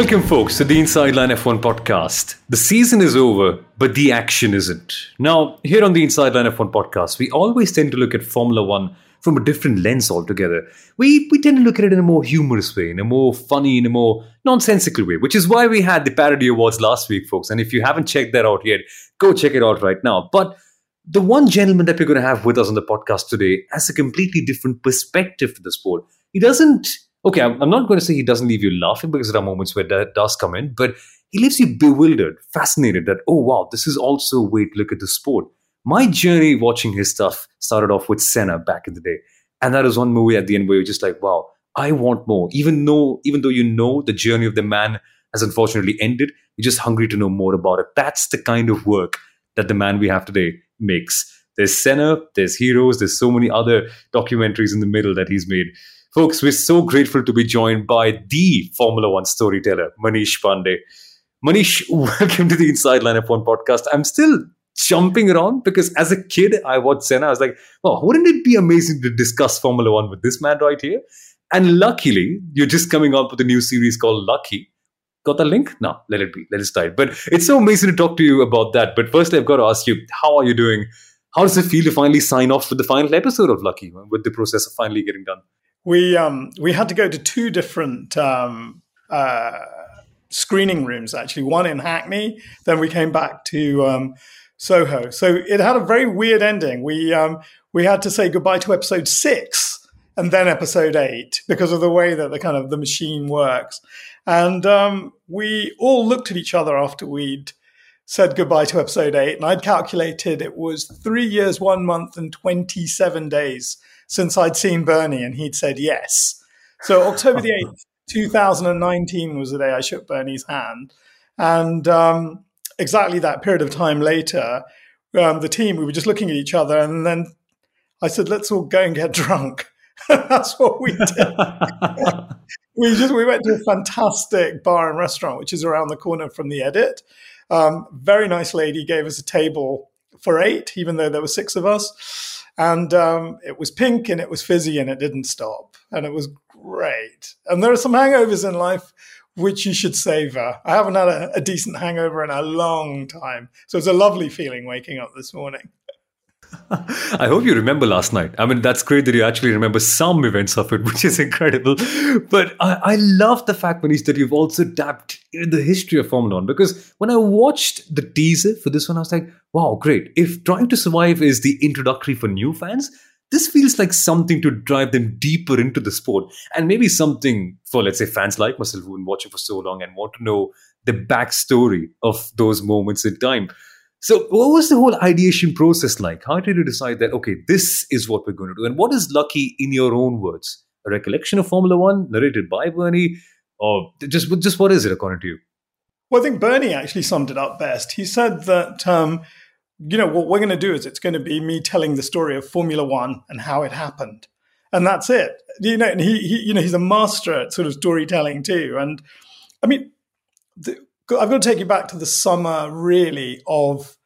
Welcome, folks, to the Inside Line F1 podcast. The season is over, but the action isn't. Now, here on the Inside Line F1 podcast, we always tend to look at Formula One from a different lens altogether. We, we tend to look at it in a more humorous way, in a more funny, in a more nonsensical way, which is why we had the Parody Awards last week, folks. And if you haven't checked that out yet, go check it out right now. But the one gentleman that we're going to have with us on the podcast today has a completely different perspective to the sport. He doesn't okay, I'm, I'm not going to say he doesn't leave you laughing because there are moments where that does come in, but he leaves you bewildered, fascinated that, oh, wow, this is also a way to look at the sport. My journey watching his stuff started off with Senna back in the day. And that was one movie at the end where you're just like, wow, I want more. Even though, even though you know the journey of the man has unfortunately ended, you're just hungry to know more about it. That's the kind of work that the man we have today makes. There's Senna, there's Heroes, there's so many other documentaries in the middle that he's made. Folks, we're so grateful to be joined by the Formula One storyteller, Manish Pandey. Manish, welcome to the Inside Line F1 podcast. I'm still jumping around because as a kid, I watched Senna. I was like, oh, wouldn't it be amazing to discuss Formula One with this man right here? And luckily, you're just coming up with a new series called Lucky. Got the link? No, let it be. Let it start. But it's so amazing to talk to you about that. But first, I've got to ask you, how are you doing? How does it feel to finally sign off with the final episode of Lucky, with the process of finally getting done? We um, we had to go to two different um, uh, screening rooms actually one in hackney then we came back to um, soho. So it had a very weird ending. We um, we had to say goodbye to episode six and then episode eight because of the way that the kind of the machine works. And um, we all looked at each other after we'd said goodbye to episode eight and i'd calculated it was three years one month and 27 days since I'd seen Bernie and he'd said yes. So October the 8th, 2019 was the day I shook Bernie's hand. And um, exactly that period of time later, um, the team, we were just looking at each other and then I said, let's all go and get drunk. That's what we did. we just we went to a fantastic bar and restaurant, which is around the corner from the edit. Um, very nice lady gave us a table for eight, even though there were six of us and um, it was pink and it was fizzy and it didn't stop. And it was great. And there are some hangovers in life which you should savor. I haven't had a, a decent hangover in a long time. So it's a lovely feeling waking up this morning. I hope you remember last night. I mean, that's great that you actually remember some events of it, which is incredible. But I, I love the fact, Manish, that you've also tapped the history of Formula One because when I watched the teaser for this one, I was like, wow, great. If Drive to Survive is the introductory for new fans, this feels like something to drive them deeper into the sport and maybe something for, let's say, fans like myself who've been watching for so long and want to know the backstory of those moments in time. So, what was the whole ideation process like? How did you decide that, okay, this is what we're going to do? And what is Lucky in your own words? A recollection of Formula One narrated by Bernie? Or just, just what is it according to you? Well, I think Bernie actually summed it up best. He said that, um, you know, what we're going to do is it's going to be me telling the story of Formula One and how it happened. And that's it. You know, and he, he you know, he's a master at sort of storytelling too. And I mean, the, I've got to take you back to the summer, really, of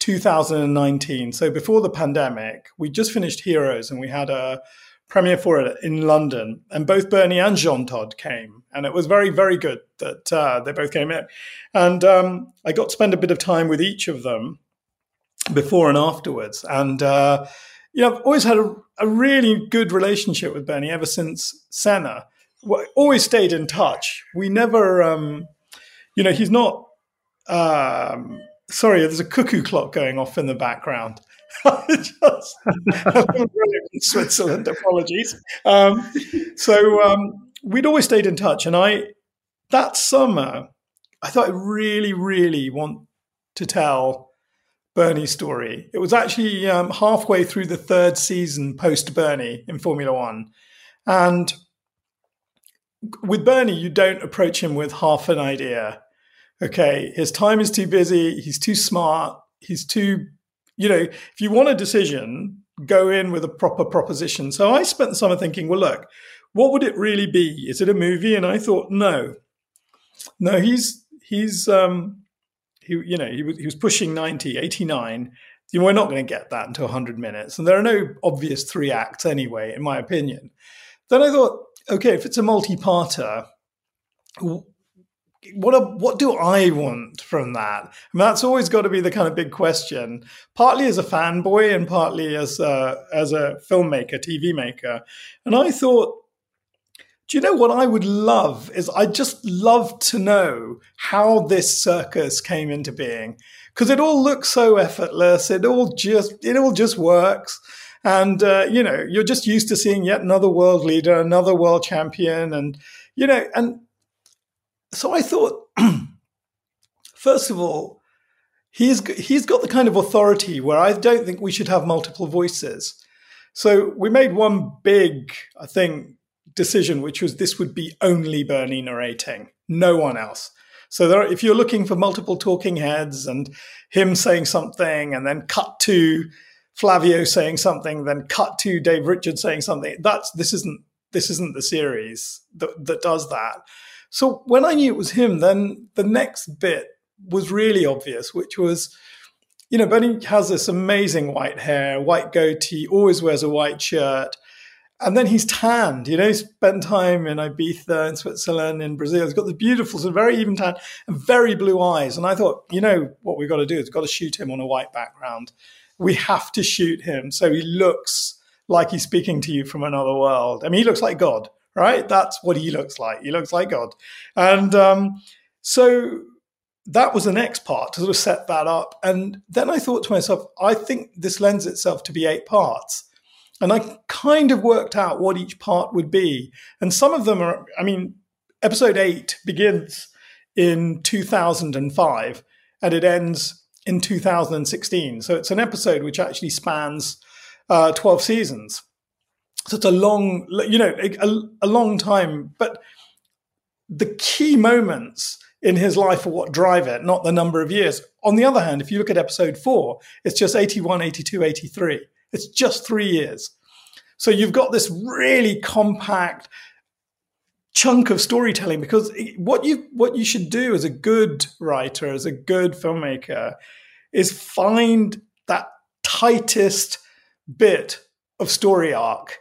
2019. So before the pandemic, we just finished Heroes and we had a premiere for it in London. And both Bernie and Jean Todt came. And it was very, very good that uh, they both came in. And um, I got to spend a bit of time with each of them before and afterwards. And, uh, you know, I've always had a, a, really good relationship with Bernie ever since Senna. always stayed in touch. We never. Um, you know, he's not. Um, sorry, there's a cuckoo clock going off in the background. just, in Switzerland. Apologies. Um, so um, we'd always stayed in touch, and I that summer I thought I really, really want to tell Bernie's story. It was actually um, halfway through the third season post Bernie in Formula One, and with Bernie, you don't approach him with half an idea okay, his time is too busy, he's too smart, he's too, you know, if you want a decision, go in with a proper proposition. So I spent the summer thinking, well, look, what would it really be? Is it a movie? And I thought, no, no, he's, he's, um, he, you know, he was, he was pushing 90, 89. You know, we're not going to get that until 100 minutes. And there are no obvious three acts anyway, in my opinion. Then I thought, okay, if it's a multi-parter, what a, what do I want from that? I mean, that's always got to be the kind of big question. Partly as a fanboy, and partly as a, as a filmmaker, TV maker. And I thought, do you know what I would love? Is I just love to know how this circus came into being because it all looks so effortless. It all just it all just works. And uh, you know, you're just used to seeing yet another world leader, another world champion, and you know, and so I thought, first of all, he's he's got the kind of authority where I don't think we should have multiple voices. So we made one big, I think, decision, which was this would be only Bernie narrating, no one else. So there, if you're looking for multiple talking heads and him saying something, and then cut to Flavio saying something, then cut to Dave Richards saying something, that's this isn't this isn't the series that, that does that. So when I knew it was him, then the next bit was really obvious, which was, you know, Bernie has this amazing white hair, white goatee, always wears a white shirt. And then he's tanned, you know, he spent time in Ibiza, in Switzerland, in Brazil. He's got the beautiful, so very even tan and very blue eyes. And I thought, you know, what we've got to do is we've got to shoot him on a white background. We have to shoot him so he looks like he's speaking to you from another world. I mean, he looks like God right? That's what he looks like. He looks like God. And um, so that was the next part to sort of set that up. And then I thought to myself, I think this lends itself to be eight parts. And I kind of worked out what each part would be. And some of them are, I mean, episode eight begins in 2005 and it ends in 2016. So it's an episode which actually spans uh, 12 seasons. It's a long, you know, a, a long time. But the key moments in his life are what drive it, not the number of years. On the other hand, if you look at episode four, it's just 81, 82, 83. It's just three years. So you've got this really compact chunk of storytelling because what you what you should do as a good writer, as a good filmmaker, is find that tightest bit of story arc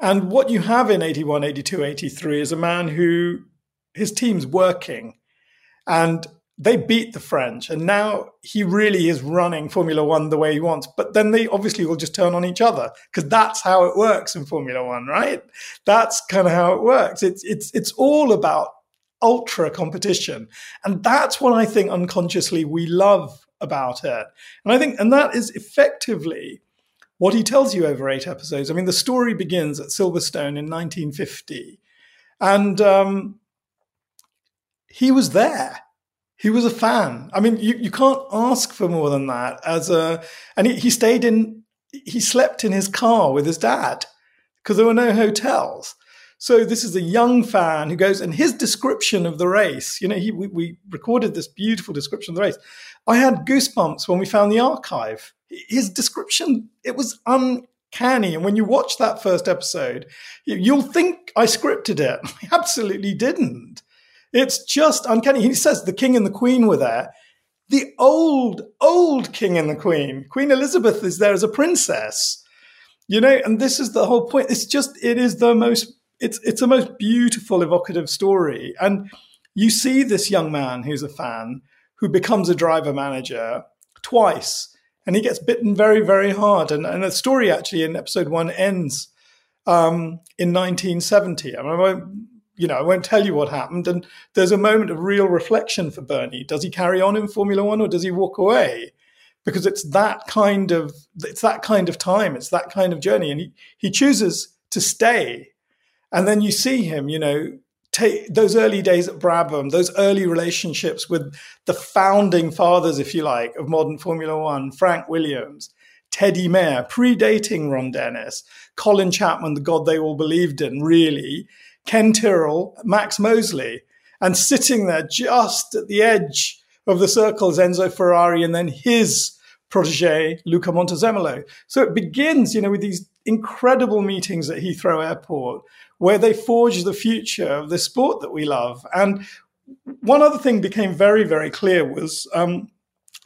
and what you have in 81, 82, 83 is a man who his team's working and they beat the French. And now he really is running Formula One the way he wants. But then they obviously will just turn on each other because that's how it works in Formula One, right? That's kind of how it works. It's, it's, it's all about ultra competition. And that's what I think unconsciously we love about it. And I think, and that is effectively what he tells you over eight episodes. I mean, the story begins at Silverstone in 1950, and um, he was there. He was a fan. I mean, you, you can't ask for more than that. As a, and he, he stayed in, he slept in his car with his dad because there were no hotels. So this is a young fan who goes, and his description of the race, you know, he, we, we recorded this beautiful description of the race. I had goosebumps when we found the archive his description it was uncanny. And when you watch that first episode you'll think i scripted it. I absolutely didn't. It's just uncanny. He says the king and the queen were there. The old old king and the queen queen elizabeth is there as a princess. You know and this is the whole point. It's just it is the most it's it's a most beautiful evocative story. And you see this young man who's a fan who becomes a driver manager twice and he gets bitten very, very hard. And, and the story actually in episode one ends um, in 1970. I, mean, I won't, you know, I won't tell you what happened. And there's a moment of real reflection for Bernie. Does he carry on in Formula One or does he walk away? Because it's that kind of it's that kind of time, it's that kind of journey, and he he chooses to stay. And then you see him, you know, take those early days at Brabham, those early relationships with the founding fathers, if you like, of modern Formula One, Frank Williams, Teddy Mayer, predating Ron Dennis, Colin Chapman, the God they all believed in, really, Ken Tyrrell, Max Mosley, and sitting there just at the edge of the circles, Enzo Ferrari, and then his protege, Luca Montezemolo. So it begins, you know, with these incredible meetings at Heathrow Airport where they forge the future of the sport that we love. And one other thing became very, very clear was um,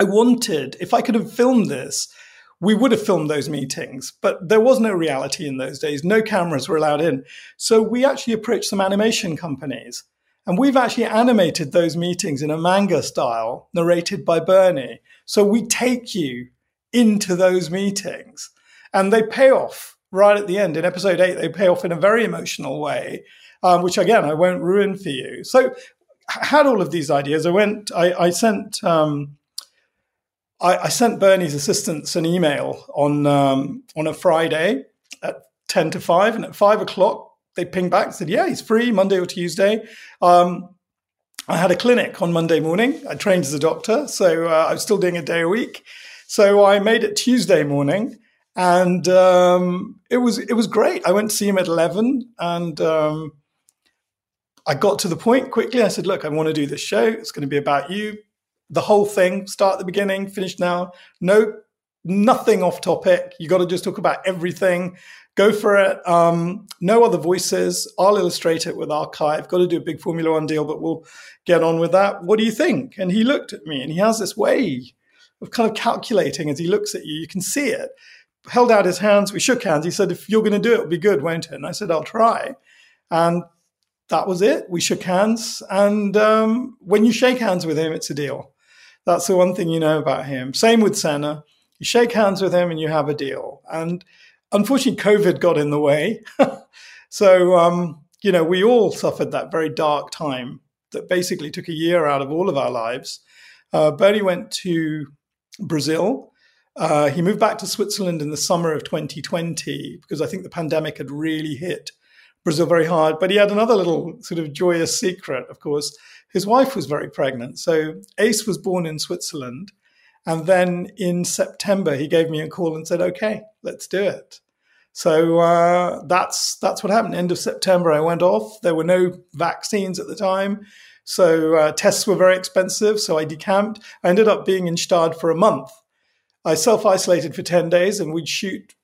I wanted, if I could have filmed this, we would have filmed those meetings, but there was no reality in those days. No cameras were allowed in. So we actually approached some animation companies And we've actually animated those meetings in a manga style, narrated by Bernie. So we take you into those meetings and they pay off right at the end. In episode eight, they pay off in a very emotional way, um, which again, I won't ruin for you. So I had all of these ideas. I went, I, I sent, um, I, I, sent Bernie's assistants an email on, um, on a Friday at 10 to 5. And at 5 o'clock, they pinged back and said, yeah, he's free Monday or Tuesday. Um, I had a clinic on Monday morning. I trained as a doctor, so uh, I was still doing a day a week. So I made it Tuesday morning, and um, it was it was great. I went to see him at eleven, and um, I got to the point quickly. I said, "Look, I want to do this show. It's going to be about you. The whole thing, start at the beginning, finish now. No, nothing off topic. You got to just talk about everything. Go for it. Um, no other voices. I'll illustrate it with archive. Got to do a big Formula One deal, but we'll get on with that. What do you think?" And he looked at me, and he has this way of kind of calculating as he looks at you. You can see it. Held out his hands. We shook hands. He said, "If you're going to do it, it'll be good, won't it?" And I said, "I'll try." And that was it. We shook hands. And um, when you shake hands with him, it's a deal. That's the one thing you know about him. Same with Senna. You shake hands with him and you have a deal. And unfortunately, COVID got in the way. so, um, you know, we all suffered that very dark time that basically took a year out of all of our lives. Uh, Bernie went to Brazil. Uh, he moved back to Switzerland in the summer of 2020 because I think the pandemic had really hit Brazil very hard. But he had another little sort of joyous secret, of course. His wife was very pregnant. So Ace was born in Switzerland. And then in September, he gave me a call and said, okay, let's do it. So uh, that's that's what happened. End of September, I went off. There were no vaccines at the time, so uh, tests were very expensive. So I decamped. I ended up being in Gstaad for a month. I self isolated for ten days, and we'd shoot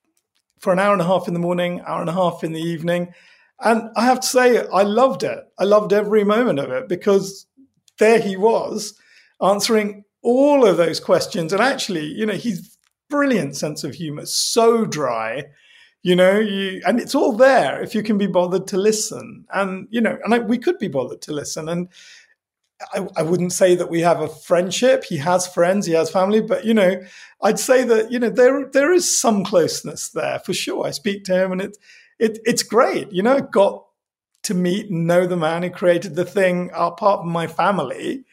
for an hour and a half in the morning, hour and a half in the evening, and I have to say, I loved it. I loved every moment of it because there he was answering all of those questions. And actually, you know, he's brilliant sense of humor, so dry, you know, you, and it's all there if you can be bothered to listen. And, you know, and I, we could be bothered to listen. And I, I, wouldn't say that we have a friendship. He has friends, he has family, but you know, I'd say that you know there there is some closeness there for sure. I speak to him, and it's it, it's great. You know, got to meet and know the man who created the thing apart from my family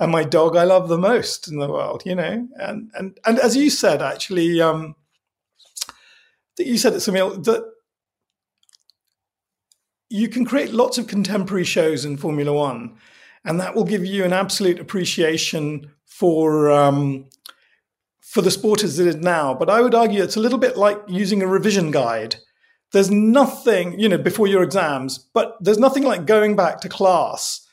and my dog I love the most in the world, you know. And and and as you said, actually, um, you said it, Samil, that you can create lots of contemporary shows in Formula One, and that will give you an absolute appreciation for um, for the sport as it is now. But I would argue it's a little bit like using a revision guide there's nothing, you know, before your exams, but there's nothing like going back to class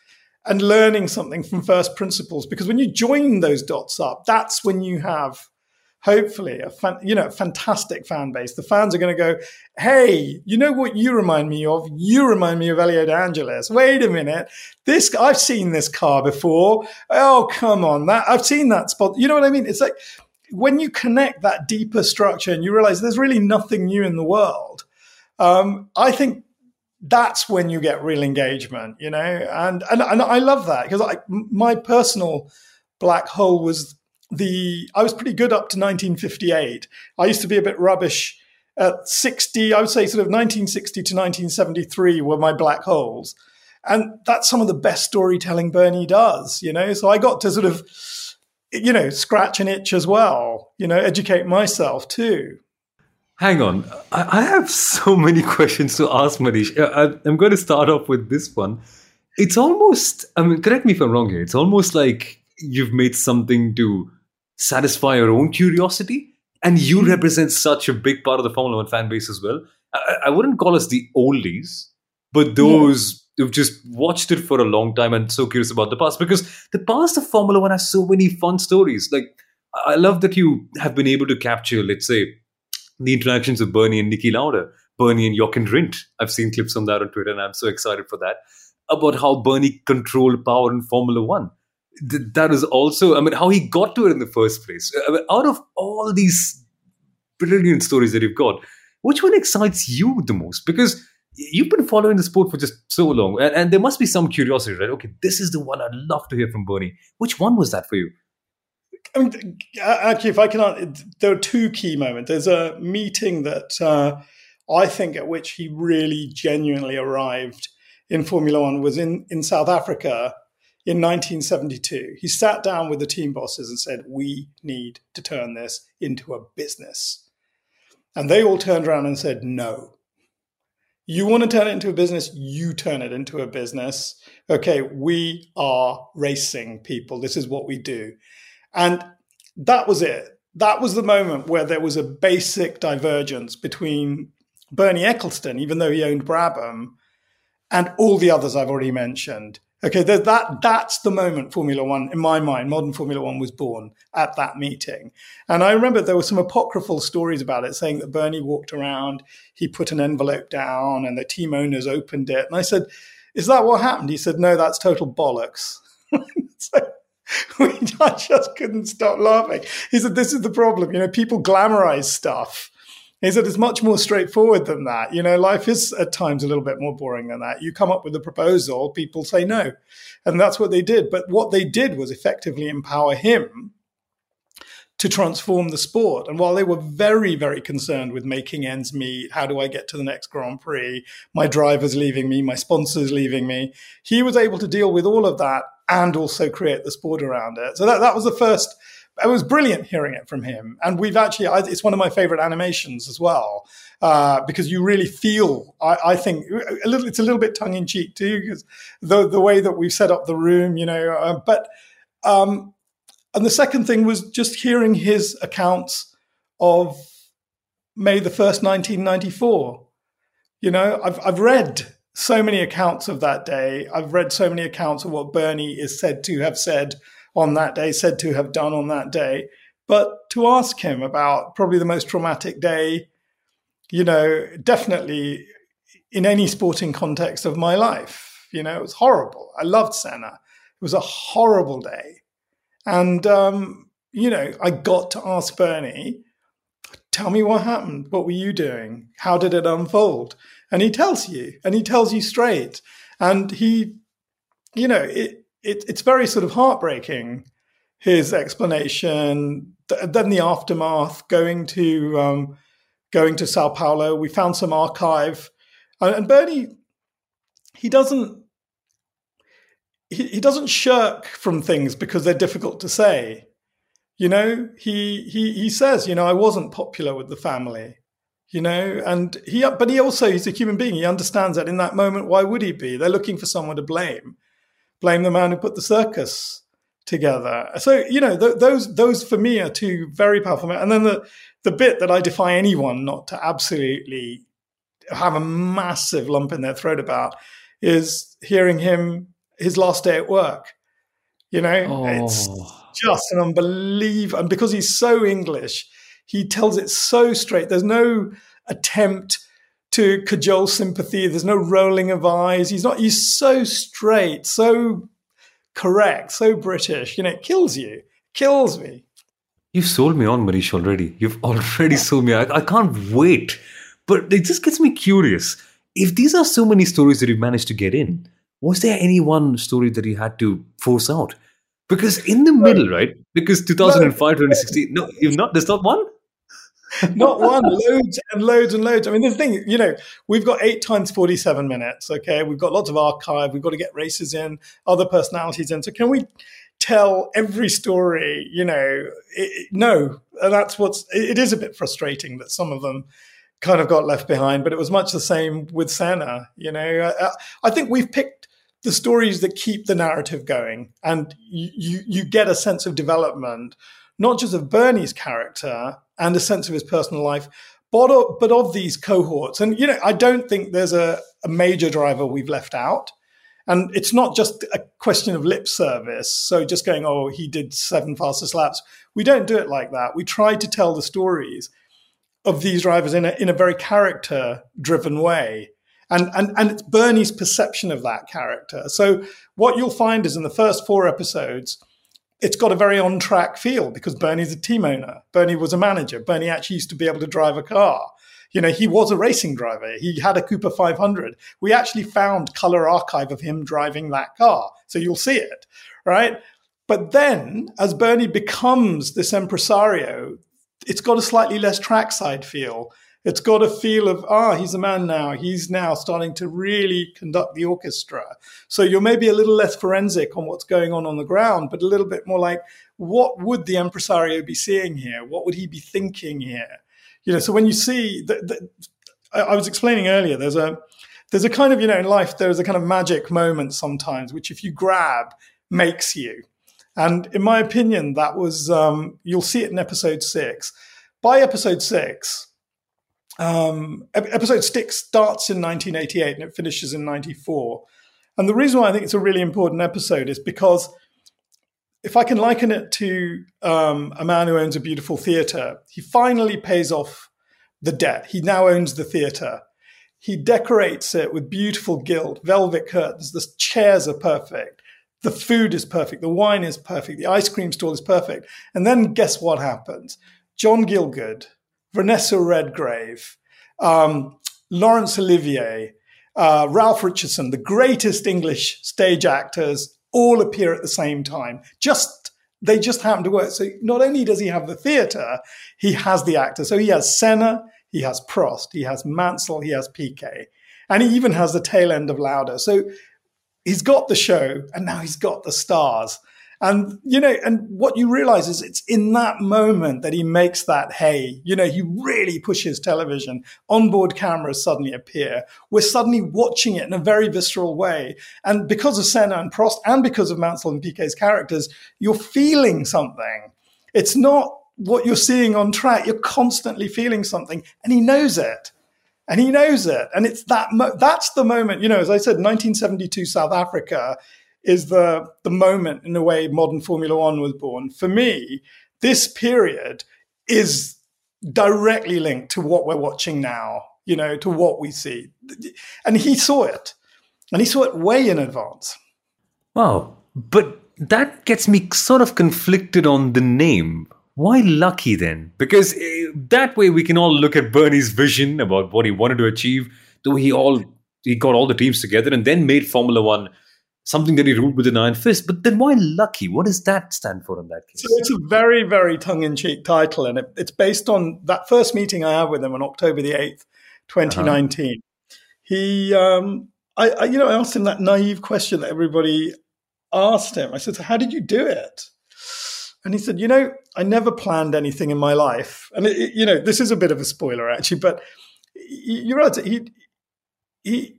and learning something from first principles because when you join those dots up, that's when you have hopefully a fan, you know fantastic fan base. The fans are going to go, "Hey, you know what you remind me of? You remind me of Elio De Angelis. Wait a minute, this I've seen this car before. Oh, come on, that I've seen that spot. You know what I mean? It's like when you connect that deeper structure and you realize there's really nothing new in the world um, I think that's when you get real engagement, you know, and and, and I love that because my personal black hole was the I was pretty good up to 1958. I used to be a bit rubbish at 60. I would say sort of 1960 to 1973 were my black holes, and that's some of the best storytelling Bernie does, you know. So I got to sort of you know scratch an itch as well, you know, educate myself too. Hang on. I, have so many questions to ask, Manish. Uh, I, I'm going to start off with this one. It's almost, I mean, correct me if I'm wrong here. It's almost like you've made something to satisfy your own curiosity. And you hmm. represent such a big part of the Formula One fan base as well. I, I wouldn't call us the oldies, but those yeah. who've just watched it for a long time and so curious about the past. Because the past of Formula One has so many fun stories. Like, I love that you have been able to capture, let's say, the interactions of Bernie and Niki Lauda, Bernie and Jochen Rindt. I've seen clips on that on Twitter, and I'm so excited for that. About how Bernie controlled power in Formula One. That is also, I mean, how he got to it in the first place. Uh, I mean, out of all these brilliant stories that you've got, which one excites you the most? Because you've been following the sport for just so long, and, and there must be some curiosity, right? Okay, this is the one I'd love to hear from Bernie. Which one was that for you? I mean, uh, actually, if I can, uh, there are two key moments. There's a meeting that uh, I think at which he really genuinely arrived in Formula One was in, in South Africa in 1972. He sat down with the team bosses and said, We need to turn this into a business. And they all turned around and said, No. You want to turn it into a business, you turn it into a business. Okay, we are racing people. This is what we do. And that was it. That was the moment where there was a basic divergence between Bernie Ecclestone, even though he owned Brabham, and all the others I've already mentioned. Okay, that that's the moment Formula One, in my mind, modern Formula One was born at that meeting. And I remember there were some apocryphal stories about it, saying that Bernie walked around, he put an envelope down, and the team owners opened it. And I said, "Is that what happened?" He said, "No, that's total bollocks." so we, I just couldn't stop laughing. He said, "This is the problem. You know, people glamorize stuff." He said it's much more straightforward than that. You know, life is at times a little bit more boring than that. You come up with a proposal, people say no. And that's what they did. But what they did was effectively empower him to transform the sport. And while they were very, very concerned with making ends meet, how do I get to the next Grand Prix? My driver's leaving me, my sponsor's leaving me. He was able to deal with all of that and also create the sport around it. So that, that was the first it was brilliant hearing it from him. And we've actually, it's one of my favorite animations as well, uh, because you really feel, I, I, think, a little, it's a little bit tongue in cheek too, because the, the way that we've set up the room, you know, uh, but, um, and the second thing was just hearing his accounts of May the 1st, 1994. You know, I've, I've read so many accounts of that day. I've read so many accounts of what Bernie is said to have said on that day, said to have done on that day. But to ask him about probably the most traumatic day, you know, definitely in any sporting context of my life, you know, it was horrible. I loved Senna. It was a horrible day. And, um, you know, I got to ask Bernie, tell me what happened. What were you doing? How did it unfold? And he tells you, and he tells you straight. And he, you know, it, it, it's very sort of heartbreaking his explanation. Then the aftermath, going to um, going to Sao Paulo, we found some archive, and Bernie, he doesn't he, he doesn't shirk from things because they're difficult to say. You know, he he he says, you know, I wasn't popular with the family. You know, and he but he also he's a human being. He understands that in that moment, why would he be? They're looking for someone to blame blame the man who put the circus together. So you know th- those those for me are two very powerful. And then the the bit that I defy anyone not to absolutely have a massive lump in their throat about is hearing him his last day at work. You know, oh. it's just an unbelievable. And because he's so English, he tells it so straight. There's no attempt to cajole sympathy. There's no rolling of eyes. He's not, he's so straight, so correct, so British. You know, it kills you, kills me. You've sold me on Manish already. You've already sold me. I, I can't wait. But it just gets me curious. If these are so many stories that you've managed to get in, was there any one story that you had to force out? Because in the middle, right? Because 2005, 2016, no, you've not, there's not one? not one, loads and loads and loads. I mean, the thing, you know, we've got eight times 47 minutes. Okay. We've got lots of archive. We've got to get races in, other personalities in. So can we tell every story? You know, it, no. That's what's, it is a bit frustrating that some of them kind of got left behind, but it was much the same with Senna. You know, I, I think we've picked the stories that keep the narrative going and you, you, you get a sense of development not just of Bernie's character and a sense of his personal life, but of, but of these cohorts. And, you know, I don't think there's a, a major driver we've left out. And it's not just a question of lip service. So just going, oh, he did seven fastest laps. We don't do it like that. We try to tell the stories of these drivers in a, in a very character driven way. And, and, and it's Bernie's perception of that character. So what you'll find is in the first four episodes, it's got a very on track feel because Bernie's a team owner. Bernie was a manager. Bernie actually used to be able to drive a car. You know, he was a racing driver. He had a Cooper 500. We actually found color archive of him driving that car. So you'll see it, right? But then as Bernie becomes this impresario, it's got a slightly less trackside feel. It's got a feel of, ah, he's a man now. He's now starting to really conduct the orchestra. So you're maybe a little less forensic on what's going on on the ground, but a little bit more like, what would the impresario be seeing here? What would he be thinking here? You know, so when you see, the, I, I was explaining earlier, there's a, there's a kind of, you know, in life, there's a kind of magic moment sometimes, which if you grab, makes you. And in my opinion, that was, um, you'll see it in episode six. By episode six, um, episode six starts in 1988 and it finishes in 94. And the reason why I think it's a really important episode is because if I can liken it to um, a man who owns a beautiful theater, he finally pays off the debt. He now owns the theater. He decorates it with beautiful gilt, velvet curtains. The chairs are perfect. The food is perfect. The wine is perfect. The ice cream stall is perfect. And then guess what happens? John Gielgud, Vanessa Redgrave, um, Laurence Olivier, uh, Ralph Richardson, the greatest English stage actors, all appear at the same time. Just they just happen to work. So not only does he have the theatre, he has the actor. So he has Senna, he has Prost, he has Mansell, he has Piquet, and he even has the tail end of Lauda. So he's got the show, and now he's got the stars. And, you know, and what you realize is it's in that moment that he makes that hay. You know, he really pushes television. Onboard cameras suddenly appear. We're suddenly watching it in a very visceral way. And because of Senna and Prost and because of Mansell and Piquet's characters, you're feeling something. It's not what you're seeing on track. You're constantly feeling something and he knows it. And he knows it. And it's that, mo- that's the moment, you know, as I said, 1972 South Africa is the the moment in a way modern Formula One was born. For me, this period is directly linked to what we're watching now. You know, to what we see, and he saw it, and he saw it way in advance. Wow, but that gets me sort of conflicted on the name. Why lucky then? Because eh, that way we can all look at Bernie's vision about what he wanted to achieve. The way he all he got all the teams together and then made Formula One something that he ruled with an iron fist. But then why lucky? What does that stand for in that case? So it's a very, very tongue in cheek title. And it, it's based on that first meeting I had with him on October the 8th, 2019. Uh-huh. He, um, I, I, you know, I asked him that naive question that everybody asked him. I said, so how did you do it? And he said, you know, I never planned anything in my life. And, it, it, you know, this is a bit of a spoiler actually, but you're right. He, he,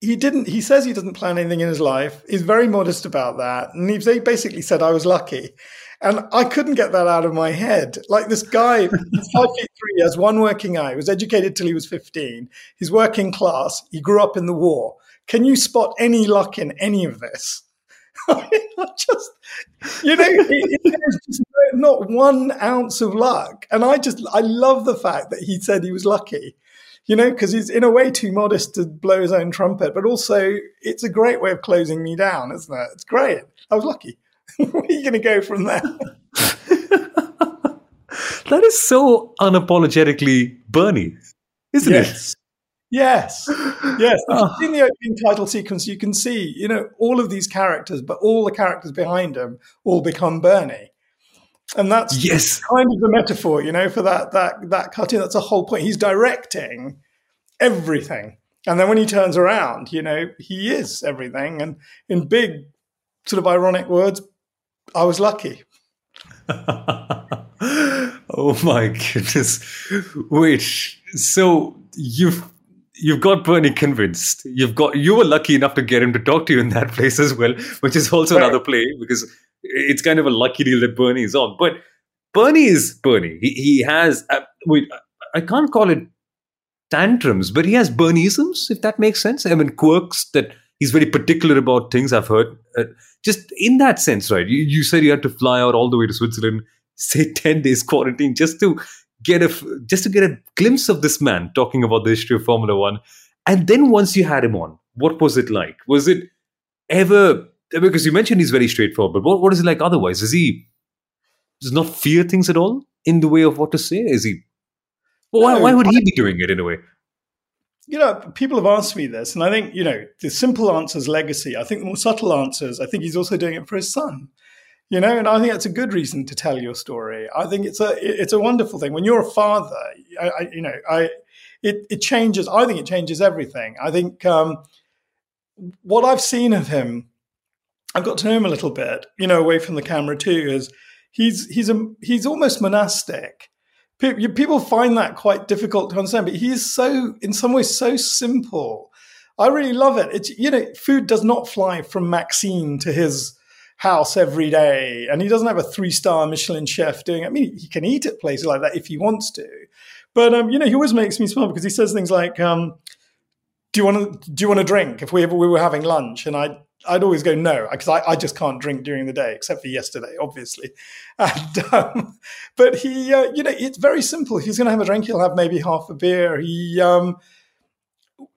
he didn't he says he doesn't plan anything in his life. He's very modest about that. And he basically said i was lucky. And i couldn't get that out of my head. Like this guy five feet three has one working eye. Was educated till he was 15 he's working class. He grew up in the war. Can you spot any luck in any of this? I just you know just not one ounce of luck. And i just i love the fact that he said he was lucky you know, because he's in a way too modest to blow his own trumpet, but also it's a great way of closing me down, isn't it? It's great. I was lucky. Where are you going to go from there? that is so unapologetically Bernie, isn't yes. it? Yes, yes. Oh. Ah. In the opening title sequence, you can see, you know, all of these characters, but all the characters behind them all become Bernie and that's yes. kind of the metaphor, you know, for that that that cartoon. That's a whole point. He's directing everything, and then when he turns around, you know, he is everything. And in big, sort of ironic words, I was lucky. oh my goodness! Wait, so you've you've got Bernie convinced. You've got you were lucky enough to get him to talk to you in that place as well, which is also right. another play because it's kind of a lucky deal that Bernie is on. But Bernie is Bernie. He, he has, uh, wait, I can't call it tantrums, but he has Bernieisms, if that makes sense. I mean, quirks that he's very particular about things I've heard. Uh, just in that sense, right? You, you said you had to fly out all the way to Switzerland, say 10 days quarantine just to get a just to get a glimpse of this man talking about the history of Formula One. And then once you had him on, what was it like? Was it ever because you mentioned he's very straightforward, but what, what is he like otherwise? Is he does not fear things at all in the way of what to say? Is he? Why, No, why would he I- be doing it in a way? You know, people have asked me this, and I think, you know, the simple answer is legacy. I think the more subtle answers, I think he's also doing it for his son. You know, and I think that's a good reason to tell your story. I think it's a it's a wonderful thing when you're a father. I, I you know, I it it changes. I think it changes everything. I think um, what I've seen of him, I've got to know him a little bit. You know, away from the camera too. Is he's he's a he's almost monastic. People find that quite difficult to understand, but he's so, in some ways, so simple. I really love it. It's you know, food does not fly from Maxine to his house every day, and he doesn't have a three-star Michelin chef doing. it. I mean, he can eat at places like that if he wants to, but um, you know, he always makes me smile because he says things like, um, "Do you want to? Do you want a drink?" If we we were having lunch, and I. I'd always go no because I, I just can't drink during the day, except for yesterday, obviously. And um, but he, uh, you know, it's very simple. He's going to have a drink, he'll have maybe half a beer. He, um,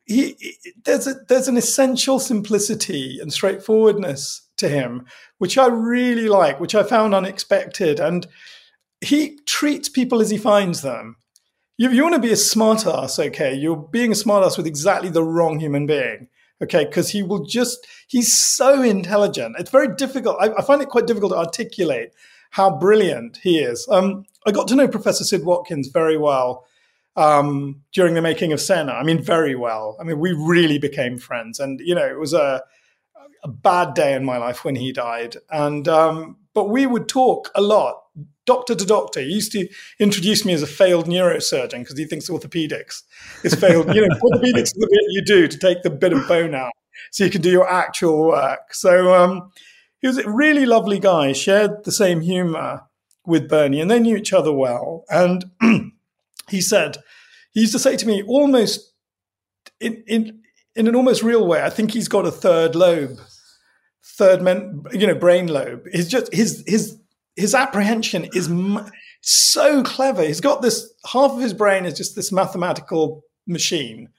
he- there's a there's an essential simplicity and straightforwardness to him, which I really like, which I found unexpected. And he treats people as he finds them. If you want to be a smart ass, okay, you're being a smart ass with exactly the wrong human being. Okay, because he will just, he's so intelligent. It's very difficult. I, I find it quite difficult to articulate how brilliant he is. Um, I got to know Professor Sid Watkins very well um, during the making of Senna. I mean, very well. I mean, we really became friends. And, you know, it was a, a bad day in my life when he died. And, um, but we would talk a lot, doctor to doctor. He used to introduce me as a failed neurosurgeon because he thinks orthopedics is failed. you know, orthopedics is the bit you do to take the bit of bone out so you can do your actual work. So, um, he was a really lovely guy, shared the same humor with Bernie, and they knew each other well. And he said, he used to say to me almost in, in, in an almost real way, I think he's got a third lobe, third men, you know, brain lobe. He's just, his, his, his apprehension is so clever. He's got this, half of his brain is just this mathematical machine.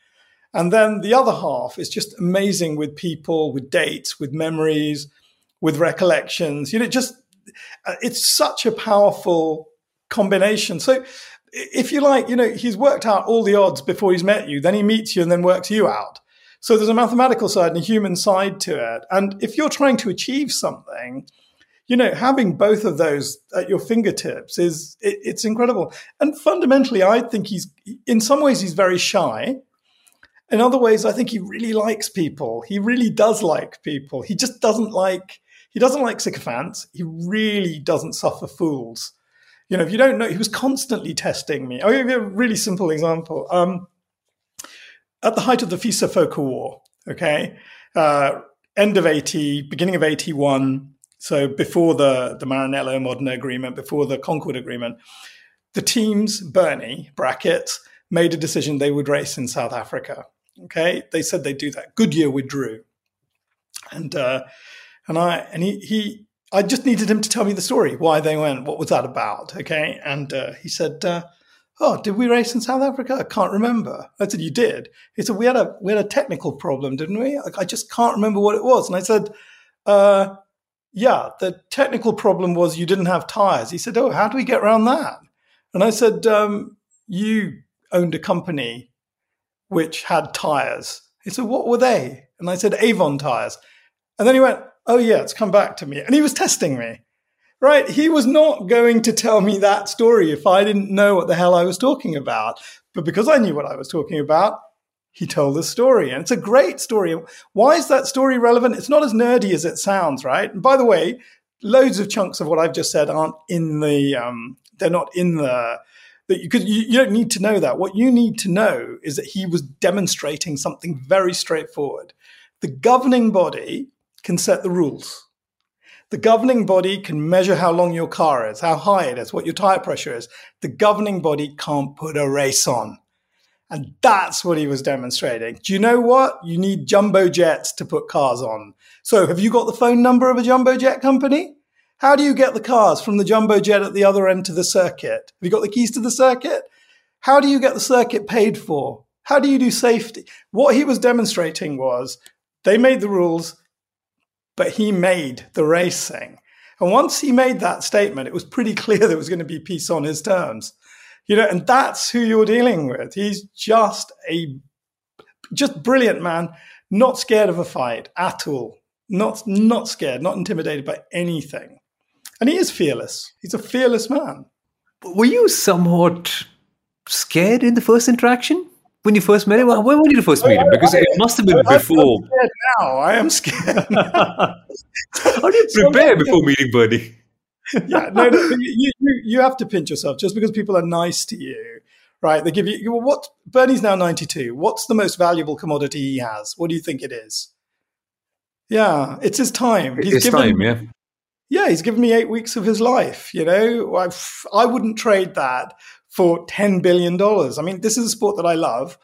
And then the other half is just amazing with people, with dates, with memories, with recollections. You know, just uh, it's such a powerful combination. So, if you like, you know, he's worked out all the odds before he's met you, then he meets you and then works you out. So there's a mathematical side and a human side to it. And if you're trying to achieve something, you know, having both of those at your fingertips is it, it's incredible. And fundamentally, I think he's in some ways he's very shy. In other ways, I think he really likes people. He really does like people. He just doesn't like he doesn't like sycophants. He really doesn't suffer fools. You know, if you don't know, he was constantly testing me. I'll give you a really simple example. Um, at the height of the FISA-FOCA war, okay, uh, end of 80, beginning of 81, so before the, the Maranello Modena agreement, before the Concorde agreement, the teams, Bernie, brackets, made a decision they would race in South Africa. Okay, they said they'd do that. Goodyear withdrew, and uh, and I and he he I just needed him to tell me the story, why they went, what was that about? Okay, and uh, he said, uh, "Oh, did we race in South Africa? I can't remember." I said, "You did." He said, "We had a we had a technical problem, didn't we?" I, I just can't remember what it was, and I said. Uh, yeah, the technical problem was you didn't have tires. He said, Oh, how do we get around that? And I said, um, You owned a company which had tires. He said, What were they? And I said, Avon tires. And then he went, Oh, yeah, it's come back to me. And he was testing me, right? He was not going to tell me that story if I didn't know what the hell I was talking about. But because I knew what I was talking about, he told the story. And it's a great story. Why is that story relevant? It's not as nerdy as it sounds, right? And by the way, loads of chunks of what I've just said aren't in the, um, they're not in the, that you, because you, you don't need to know that. What you need to know is that he was demonstrating something very straightforward. The governing body can set the rules. The governing body can measure how long your car is, how high it is, what your tire pressure is. The governing body can't put a race on. And that's what he was demonstrating. Do you know what? You need jumbo jets to put cars on. So have you got the phone number of a jumbo jet company? How do you get the cars from the jumbo jet at the other end to the circuit? Have you got the keys to the circuit? How do you get the circuit paid for? How do you do safety? What he was demonstrating was they made the rules, but he made the racing. And once he made that statement, it was pretty clear there was going to be peace on his terms. You know, and that's who you're dealing with. He's just a just brilliant man, not scared of a fight at all. Not not scared, not intimidated by anything. And he is fearless. He's a fearless man. Were you somewhat scared in the first interaction? when you first met him? When did you first meet him? Because it must have been before. now I am scared. How do you prepare before meeting Bernie? yeah, no, no you, you, you have to pinch yourself just because people are nice to you, right? They give you well, what Bernie's now ninety two. What's the most valuable commodity he has? What do you think it is? Yeah, it's his time. He's given, time, yeah. Yeah, he's given me eight weeks of his life. You know, I I wouldn't trade that for $10 billion. I mean, this is a sport that I love.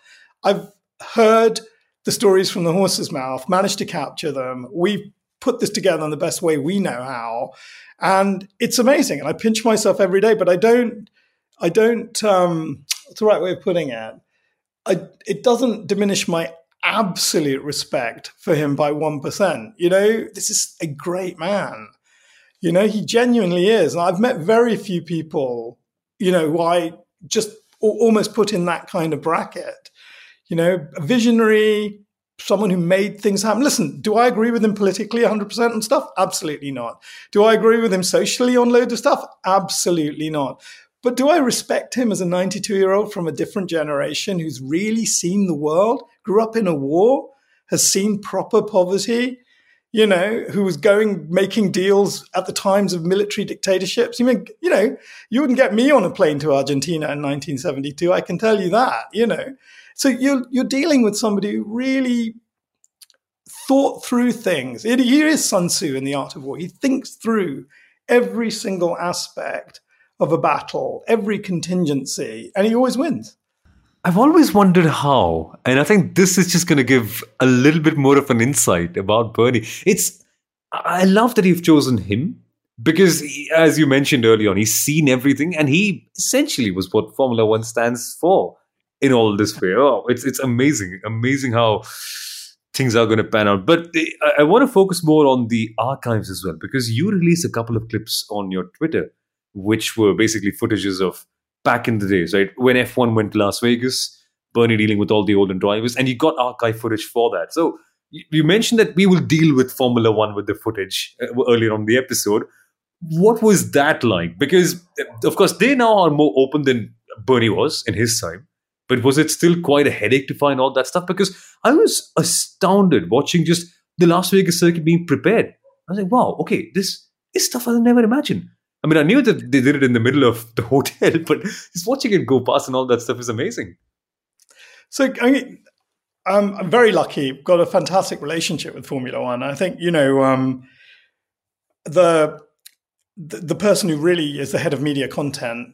I've heard the stories from the horse's mouth, managed to capture them. We've put this together in the best way we know how. And it's amazing. And I pinch myself every day, but I don't, I don't, um, what's the right way of putting it? I, it doesn't diminish my absolute respect for him by 1%. You know, this is a great man. You know, he genuinely is. And I've met very few people you know, who I just almost put in that kind of bracket. You know, visionary, someone who made things happen. Listen, do I agree with him politically 100% on stuff? Absolutely not. Do I agree with him socially on loads of stuff? Absolutely not. But do I respect him as a 92 year old from a different generation who's really seen the world, grew up in a war, has seen proper poverty, you know, who was going making deals at the times of military dictatorships. You mean, you know, you wouldn't get me on a plane to Argentina in 1972. I can tell you that, you know. So you're you're dealing with somebody who really thought through things. It, he is Sun Tzu in the art of war. He thinks through every single aspect of a battle, every contingency, and he always wins. I've always wondered how, and I think this is just going to give a little bit more of an insight about Bernie. It's I love that you've chosen him because, as you mentioned early on, he's seen everything, and he essentially was what Formula One stands for in all this way. Oh, it's it's amazing, amazing how things are going to pan out. But I, I want to focus more on the archives as well because you released a couple of clips on your Twitter, which were basically footages of back in the days, right? When F1 went to Las Vegas, Bernie dealing with all the older drivers, and you got archive footage for that. So you mentioned that we will deal with Formula One with the footage uh, earlier on the episode. What was that like? Because, of course, they now are more open than Bernie was in his time. But was it still quite a headache to find all that stuff? Because I was astounded watching just the Las Vegas circuit being prepared. I was like, wow, okay, this is stuff I never imagined. I mean, I knew that they did it in the middle of the hotel, but just watching it go past and all that stuff is amazing. So, I mean, I'm very lucky. Got a fantastic relationship with Formula One. I think you know um, the the person who really is the head of media content,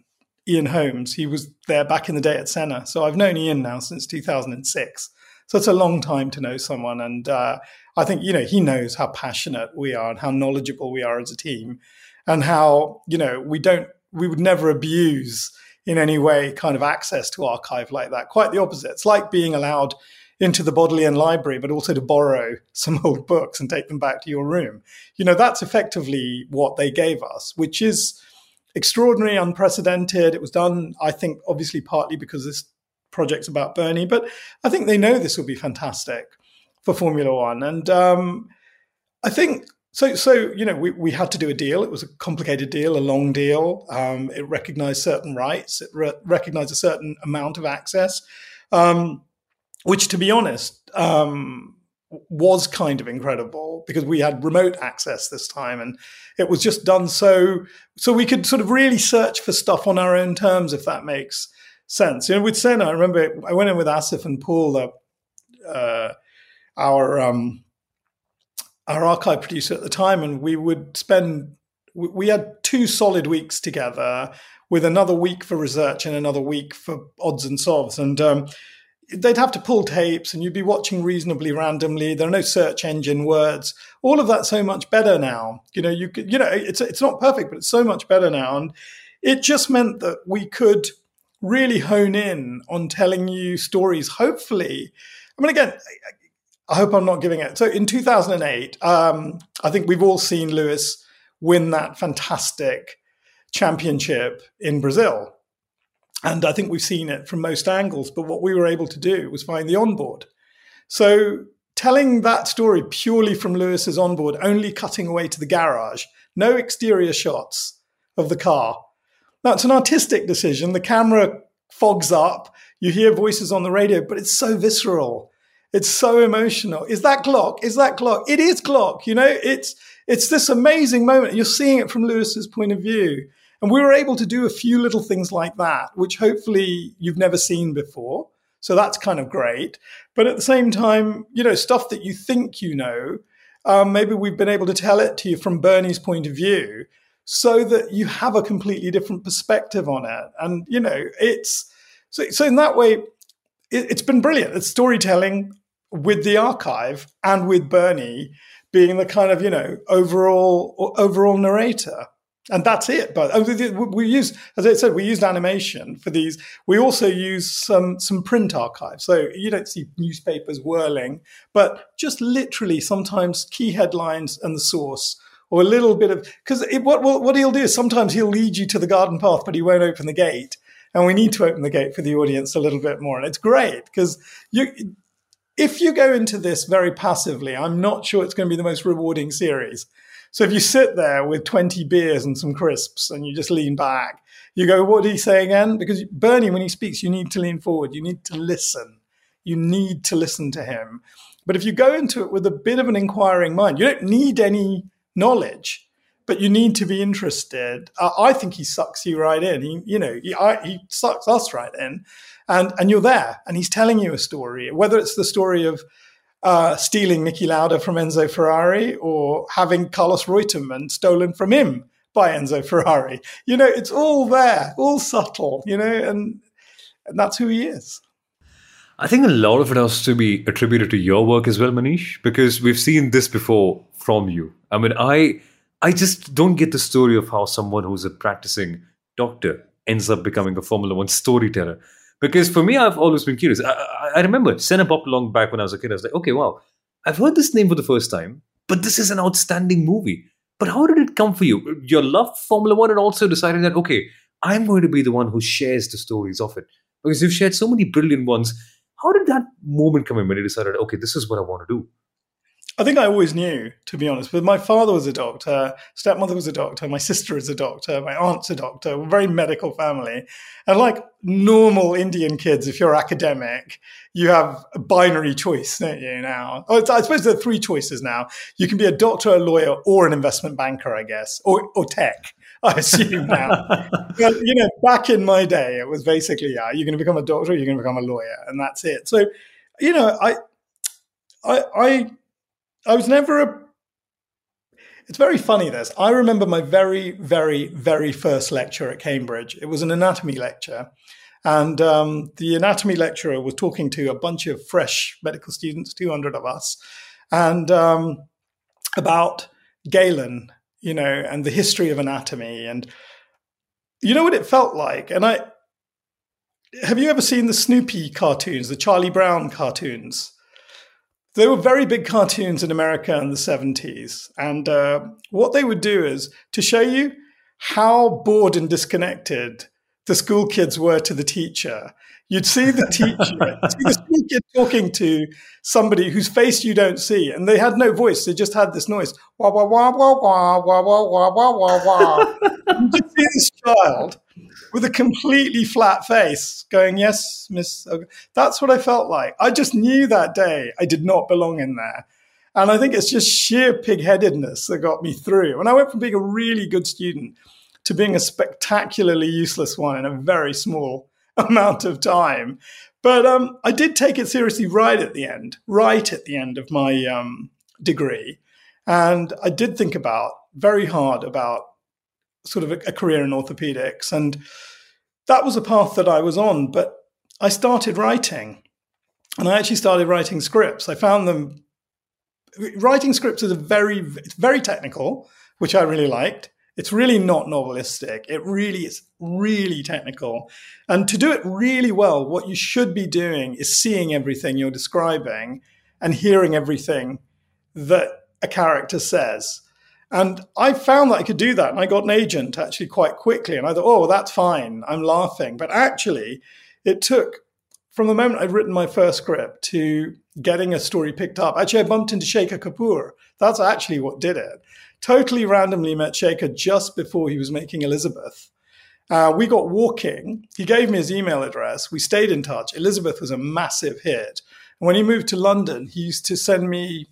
Ian Holmes. He was there back in the day at Senna. So I've known Ian now since 2006. So it's a long time to know someone, and uh, I think you know he knows how passionate we are and how knowledgeable we are as a team and how you know we don't we would never abuse in any way kind of access to archive like that. Quite the opposite. It's like being allowed into the Bodleian Library, but also to borrow some old books and take them back to your room. You know, that's effectively what they gave us, which is extraordinary, unprecedented. It was done, I think, obviously partly because this project's about Bernie, but I think they know this will be fantastic for Formula One. And um, I think so, so you know, we, we had to do a deal. It was a complicated deal, a long deal. Um, it recognized certain rights. It re- recognized a certain amount of access, um, which, to be honest, um, was kind of incredible because we had remote access this time, and it was just done so so we could sort of really search for stuff on our own terms, if that makes sense. You know, with Senna, I remember I went in with Asif and Paul, uh, uh, our um, our archive producer at the time, and we would spend. We had two solid weeks together, with another week for research and another week for odds and sods, and. Um, they'd have to pull tapes and you'd be watching reasonably randomly. There are no search engine words. All of that's so much better now. You know you could you know it's it's not perfect but it's so much better now. And it just meant that we could really hone in on telling you stories hopefully. I mean again I hope I'm not giving it. So in 2008, um, I think we've all seen Lewis win that fantastic championship in Brazil. And I think we've seen it from most angles. But what we were able to do was find the onboard. So telling that story purely from Lewis's onboard, only cutting away to the garage, no exterior shots of the car. Now, it's an artistic decision. The camera fogs up, you hear voices on the radio, but it's so visceral. It's so emotional. Is that Glock? Is that Glock? It is Glock. You know, it's it's this amazing moment. You're seeing it from Lewis's point of view. And we were able to do a few little things like that, which hopefully you've never seen before. So that's kind of great. But at the same time, you know, stuff that you think you know, um, maybe we've been able to tell it to you from Bernie's point of view so that you have a completely different perspective on it. And, you know, it's so, so in that way, it, it's been brilliant. It's storytelling with the archive and with Bernie being the kind of, you know, overall overall narrator and that's it. But oh, we use, as I said, we used animation for these. We also use some some print archives, so you don't see newspapers whirling, but just literally sometimes key headlines and the source, or a little bit of because what what he'll do is sometimes he'll lead you to the garden path, but he won't open the gate, and we need to open the gate for the audience a little bit more, and it's great because you. If you go into this very passively, I'm not sure it's going to be the most rewarding series so if you sit there with 20 beers and some crisps and you just lean back, you go, what did he say again? Because Bernie, when he speaks, you need to lean forward. You need to listen. You need to listen to him. But if you go into it with a bit of an inquiring mind, you don't need any knowledge, but you need to be interested. Uh, I think he sucks you right in. He, you know, he, I, he sucks us right in, and and you're there, and he's telling you a story. Whether it's the story of uh, stealing Niki Lauda from Enzo Ferrari or having Carlos Reutemann stolen from him by Enzo Ferrari. You know, it's all there, all subtle, you know, and, and that's who he is. I think a lot of it has to be attributed to your work as well, Manish, because we've seen this before from you. I mean, I I just don't get the story of how someone who's a practicing doctor ends up becoming a Formula One storyteller. Because for me, I've always been curious. I, I, remember Senna popped along back when I was a kid. I was like, okay, wow, I've heard this name for the first time, but this is an outstanding movie. But how did it come for you? Your love Formula One and also deciding that, okay, I'm going to be the one who shares the stories of it. Because you've shared so many brilliant ones. How did that moment come in when you decided, okay, this is what I want to do? I think I always knew, to be honest. But my father was a doctor, stepmother was a doctor, my sister is a doctor, my aunt's a doctor. We're a very medical family. And like normal Indian kids, if you're academic, you have a binary choice, don't you, now? Oh, I suppose there are three choices now. You can be a doctor, a lawyer, or an investment banker, I guess, or, or tech. I assume now. but, you know, back in my day, it was basically, yeah, you're going to become a doctor, you're going to become a lawyer, and that's it. So, you know, I, I, I I was never a. It's very funny, this. I remember my very, very, very first lecture at Cambridge. It was an anatomy lecture. And um, the anatomy lecturer was talking to a bunch of fresh medical students, 200 of us, and um, about Galen, you know, and the history of anatomy. And you know what it felt like? And I have you ever seen the Snoopy cartoons, the Charlie Brown cartoons? They were very big cartoons in America in the 70s. And uh, what they would do is to show you how bored and disconnected the school kids were to the teacher. You'd see the teacher, see the school kid talking to somebody whose face you don't see, and they had no voice. They just had this noise. Wah wah wah wah wah wah wah wah wah wah wah. you just see this child with a completely flat face going, Yes, Miss. That's what I felt like. I just knew that day I did not belong in there. And I think it's just sheer pigheadedness that got me through. And I went from being a really good student to being a spectacularly useless one in a very small amount of time. But um, I did take it seriously right at the end, right at the end of my um, degree. And I did think about very hard about sort of a, a career in orthopedics. And that was a path that I was on. But I started writing, and I actually started writing scripts. I found them writing scripts is a very it's very technical, which I really liked. It's really not novelistic. It really is really technical. And to do it really well, what you should be doing is seeing everything you're describing and hearing everything that a character says And I found that I could do that. And I got an agent actually quite quickly. And I thought, oh, that's fine. I'm laughing. But actually, it took from the moment I'd written my first script to getting a story picked up. Actually, I bumped into Shekhar Kapur. That's actually what did it. Totally randomly met Shekhar just before he was making Elizabeth. Uh, we got walking. He gave me his email address. We stayed in touch. Elizabeth was a massive hit. And when he moved to London, he used to send me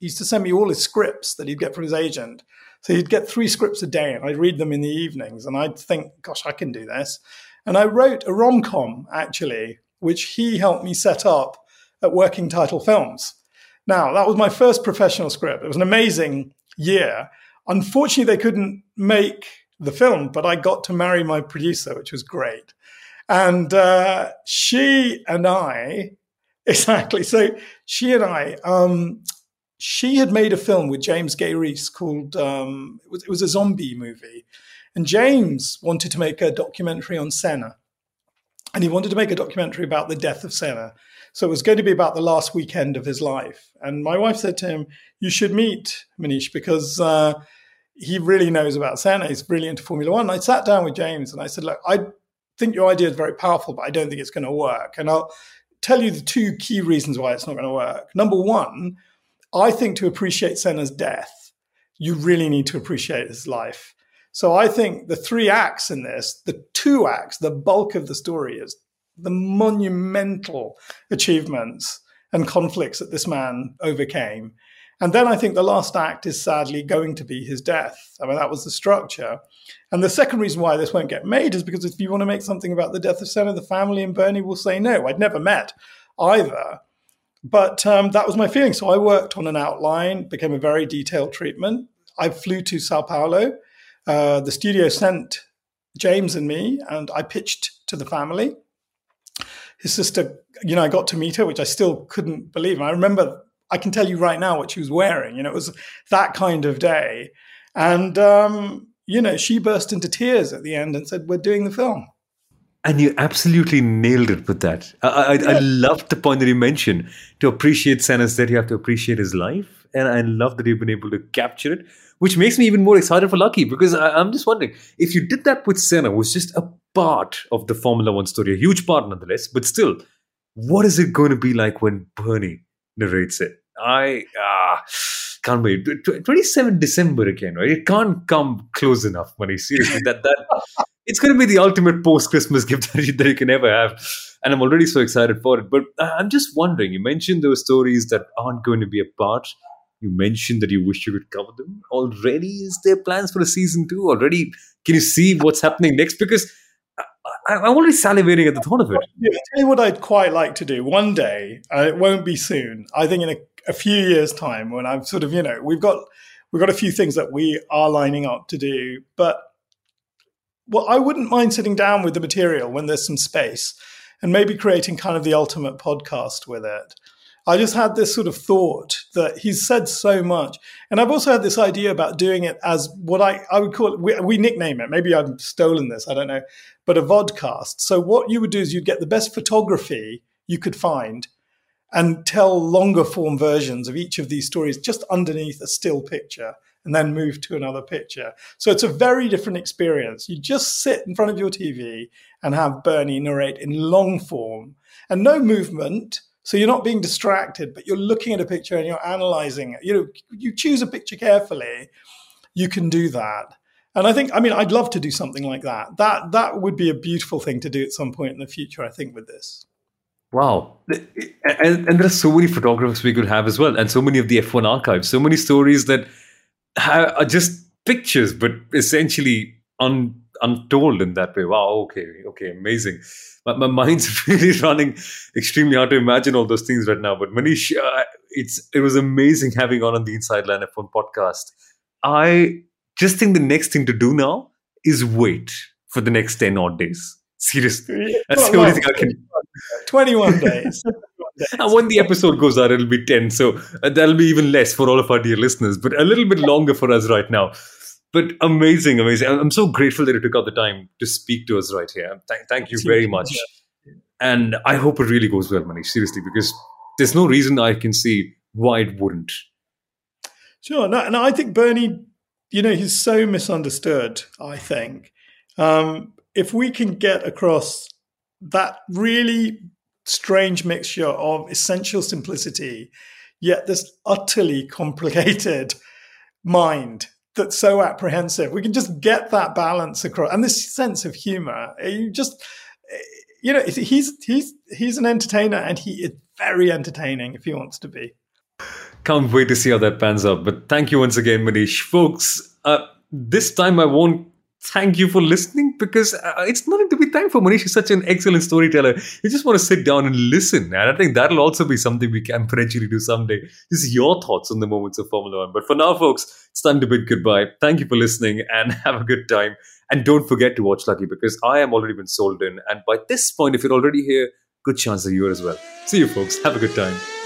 he used to send me all his scripts that he'd get from his agent. So he'd get three scripts a day, and I'd read them in the evenings, and I'd think, "Gosh, I can do this." And I wrote a rom com actually, which he helped me set up at Working Title Films. Now that was my first professional script. It was an amazing year. Unfortunately, they couldn't make the film, but I got to marry my producer, which was great. And uh, she and I, exactly. So she and I, um, she had made a film with James Gay Rees called um, it, was, it was a zombie movie, and James wanted to make a documentary on Senna, and he wanted to make a documentary about the death of Senna. So it was going to be about the last weekend of his life. And my wife said to him, "You should meet Manish because." Uh, he really knows about Senna. He's really into Formula One. And I sat down with James and I said, Look, I think your idea is very powerful, but I don't think it's going to work. And I'll tell you the two key reasons why it's not going to work. Number one, I think to appreciate Senna's death, you really need to appreciate his life. So I think the three acts in this, the two acts, the bulk of the story is the monumental achievements and conflicts that this man overcame. And then I think the last act is sadly going to be his death. I mean, that was the structure. And the second reason why this won't get made is because if you want to make something about the death of Senna, the family and Bernie will say no. I'd never met either. But um, that was my feeling. So I worked on an outline, became a very detailed treatment. I flew to Sao Paulo. Uh, the studio sent James and me, and I pitched to the family. His sister, you know, I got to meet her, which I still couldn't believe. I remember, I can tell you right now what she was wearing. You know, it was that kind of day. And, um, you know, she burst into tears at the end and said, We're doing the film. And you absolutely nailed it with that. I, I. I love the point that you mentioned. To appreciate Senna's death, you have to appreciate his life. And I love that you've been able to capture it, which makes me even more excited for Lucky because I, am just wondering if you did that with Senna, was just a part of the Formula One story, a huge part nonetheless, but still, what is it going to be like when Bernie narrates it? I ah, can't wait. 27 December again, right? It can't come close enough, Money. Seriously, that that it's going to be the ultimate post Christmas gift that you, that you can ever have. And I'm already so excited for it. But I'm just wondering, you mentioned those stories that aren't going to be a part. You mentioned that you wish you could cover them already. Is there plans for a season two already? Can you see what's happening next? Because I, am already salivating at the thought of it. Yeah, tell you what I'd quite like to do one day. Uh, it won't be soon. I think in a, a few years' time, when I'm sort of, you know, we've got we've got a few things that we are lining up to do, but well, I wouldn't mind sitting down with the material when there's some space and maybe creating kind of the ultimate podcast with it. I just had this sort of thought that he's said so much. And I've also had this idea about doing it as what I, I would call it, we, we nickname it, maybe I've stolen this, I don't know, but a vodcast. So what you would do is you'd get the best photography you could find and tell longer form versions of each of these stories just underneath a still picture and then move to another picture. So it's a very different experience. You just sit in front of your TV and have Bernie narrate in long form and no movement. So you're not being distracted, but you're looking at a picture and you're analyzing it. You know, you choose a picture carefully, you can do that. And I think, I mean, I'd love to do something like that. That that would be a beautiful thing to do at some point in the future, I think, with this. Wow. And, and there are so many photographers we could have as well, and so many of the F1 archives, so many stories that are just pictures, but essentially un, untold in that way. Wow, okay, okay, amazing. My, my mind's really running extremely hard to imagine all those things right now. But Manish, uh, it's it was amazing having on on the Inside Line F1 podcast. I just think the next thing to do now is wait for the next 10 odd days. Seriously. That's well, the only thing I can. 21 days. and when the episode goes out, it'll be 10. So uh, that'll be even less for all of our dear listeners, but a little bit longer for us right now. But amazing, amazing. I'm so grateful that you took out the time to speak to us right here. Thank, thank you very much. And I hope it really goes well, Manish, seriously, because there's no reason I can see why it wouldn't. Sure. No, no, I think Bernie you know, he's so misunderstood, I think. Um, if we can get across that really strange mixture of essential simplicity, yet this utterly complicated mind that's so apprehensive, we can just get that balance across and this sense of humor. You just, you know, he's he's he's an entertainer and he is very entertaining if he wants to be. Can't wait to see how that pans out. But thank you once again, Manish. Folks, uh, this time I won't thank you for listening because uh, it's nothing to be thankful. Manish is such an excellent storyteller. You just want to sit down and listen. And I think that'll also be something we can potentially do someday. This is your thoughts on the moments of Formula One. But for now, folks, it's time to bid goodbye. Thank you for listening and have a good time. And don't forget to watch Lucky because I am already been sold in. And by this point, if you're already here, good chance that you're as well. See you, folks. Have a good time.